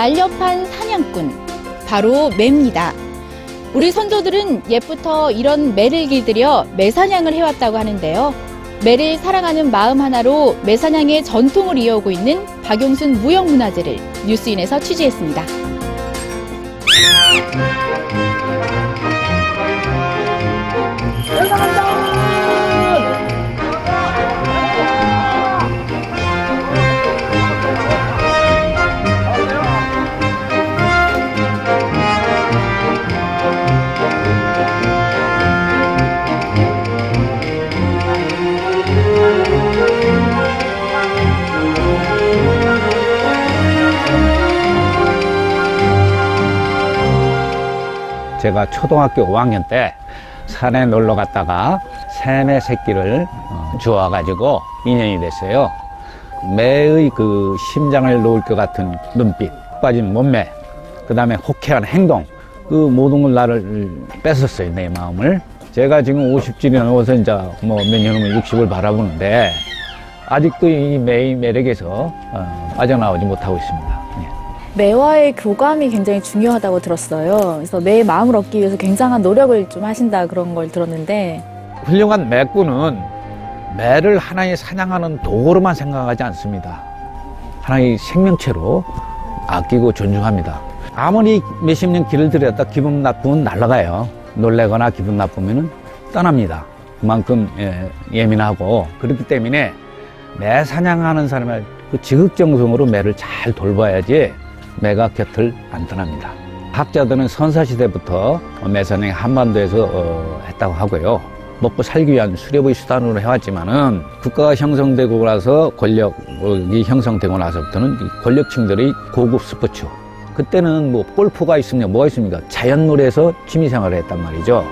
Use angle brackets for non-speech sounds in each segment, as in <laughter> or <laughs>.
날렵한 사냥꾼, 바로 매입니다. 우리 선조들은 옛부터 이런 매를 길들여 매사냥을 해왔다고 하는데요. 매를 사랑하는 마음 하나로 매사냥의 전통을 이어오고 있는 박용순 무형문화재를 뉴스인에서 취재했습니다. 제가 초등학교 5학년 때 산에 놀러 갔다가 새매 새끼를 어, 주워 가지고 인연이 됐어요. 매의 그 심장을 놓을 것 같은 눈빛, 빠진 몸매, 그 다음에 호쾌한 행동, 그 모든 걸 나를 뺏었어요, 내 마음을. 제가 지금 50줄이 넘어서 이제 뭐 몇 년 후면 60을 바라보는데 아직도 이 매의 매력에서 어, 빠져나오지 못하고 있습니다. 예. 매와의 교감이 굉장히 중요하다고 들었어요. 그래서 매의 마음을 얻기 위해서 굉장한 노력을 좀 하신다 그런 걸 들었는데 훌륭한 매꾼은 매를 하나의 사냥하는 도구로만 생각하지 않습니다. 하나의 생명체로 아끼고 존중합니다. 아무리 몇십 년 길을 들였다 기분 나쁘면 날아가요. 놀래거나 기분 나쁘면 떠납니다. 그만큼 예, 예민하고 그렇기 때문에 매 사냥하는 사람의 그 지극정성으로 매를 잘 돌봐야지 매가 곁을 안 떠납니다. 학자들은 선사시대부터 매사냥이 한반도에서 어, 했다고 하고요. 먹고 살기 위한 수렵의 수단으로 해왔지만은 국가가 형성되고 나서 권력이 형성되고 나서부터는 이 권력층들의 고급 스포츠. 그때는 뭐 골프가 있으면 뭐가 있습니까? 자연놀이에서 취미생활을 했단 말이죠.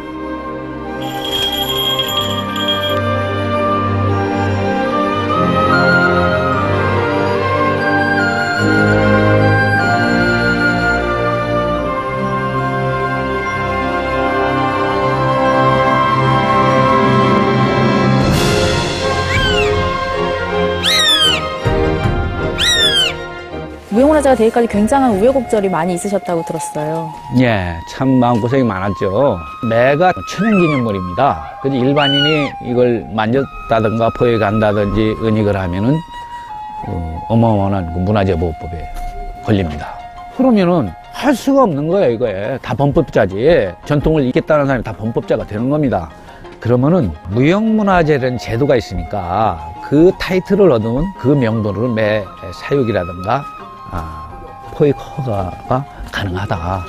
무형문화재가 되기까지 굉장한 우여곡절이 많이 있으셨다고 들었어요. 예, 참 마음고생이 많았죠. 매가 천연기념물입니다. 그래서 일반인이 이걸 만졌다든가 포획한다든지 은닉을 하면은 어, 어마어마한 그 문화재보호법에 걸립니다. 그러면은 할 수가 없는 거예요, 이거에. 다 범법자지. 전통을 잇겠다는 사람이 다 범법자가 되는 겁니다. 그러면은 무형문화재라는 제도가 있으니까 그 타이틀을 얻으면 그 명분으로 매 사육이라든가 아, 포획 허가가 가능하다.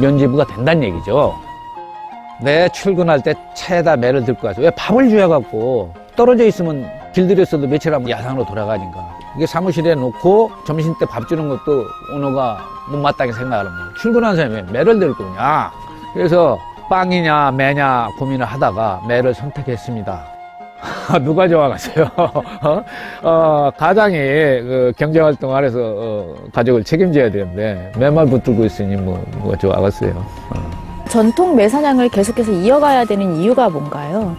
면제부가 된다는 얘기죠. 내 출근할 때 차에다 매를 들고 가서 왜 밥을 주워갖고 떨어져 있으면 길들였어도 며칠 하면 야산으로 돌아가니까 이게 사무실에 놓고 점심 때 밥 주는 것도 오너가 못마땅히 생각하는 거예요. 출근하는 사람이 왜 매를 들고 오냐. 그래서 빵이냐 매냐 고민을 하다가 매를 선택했습니다. <laughs> 누가 좋아하겠어요? <laughs> 어? 어, 가장이 그 경제활동을 해서 어, 가족을 책임져야 되는데 매만 붙들고 있으니 뭐 누가 좋아하겠어요? 어. 전통 매사냥을 계속해서 이어가야 되는 이유가 뭔가요?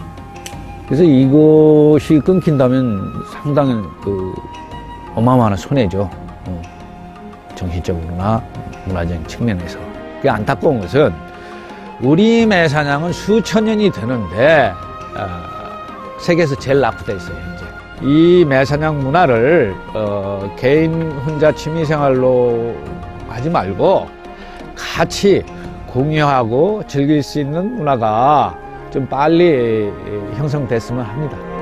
그래서 이것이 끊긴다면 상당히 그 어마어마한 손해죠. 어, 정신적으로나 문화적인 측면에서. 그 안타까운 것은 우리 매사냥은 수천 년이 되는데 아, 세계에서 제일 낙후돼 있어요 현재. 이 매사냥 문화를 어, 개인 혼자 취미생활로 하지 말고 같이 공유하고 즐길 수 있는 문화가 좀 빨리 형성됐으면 합니다.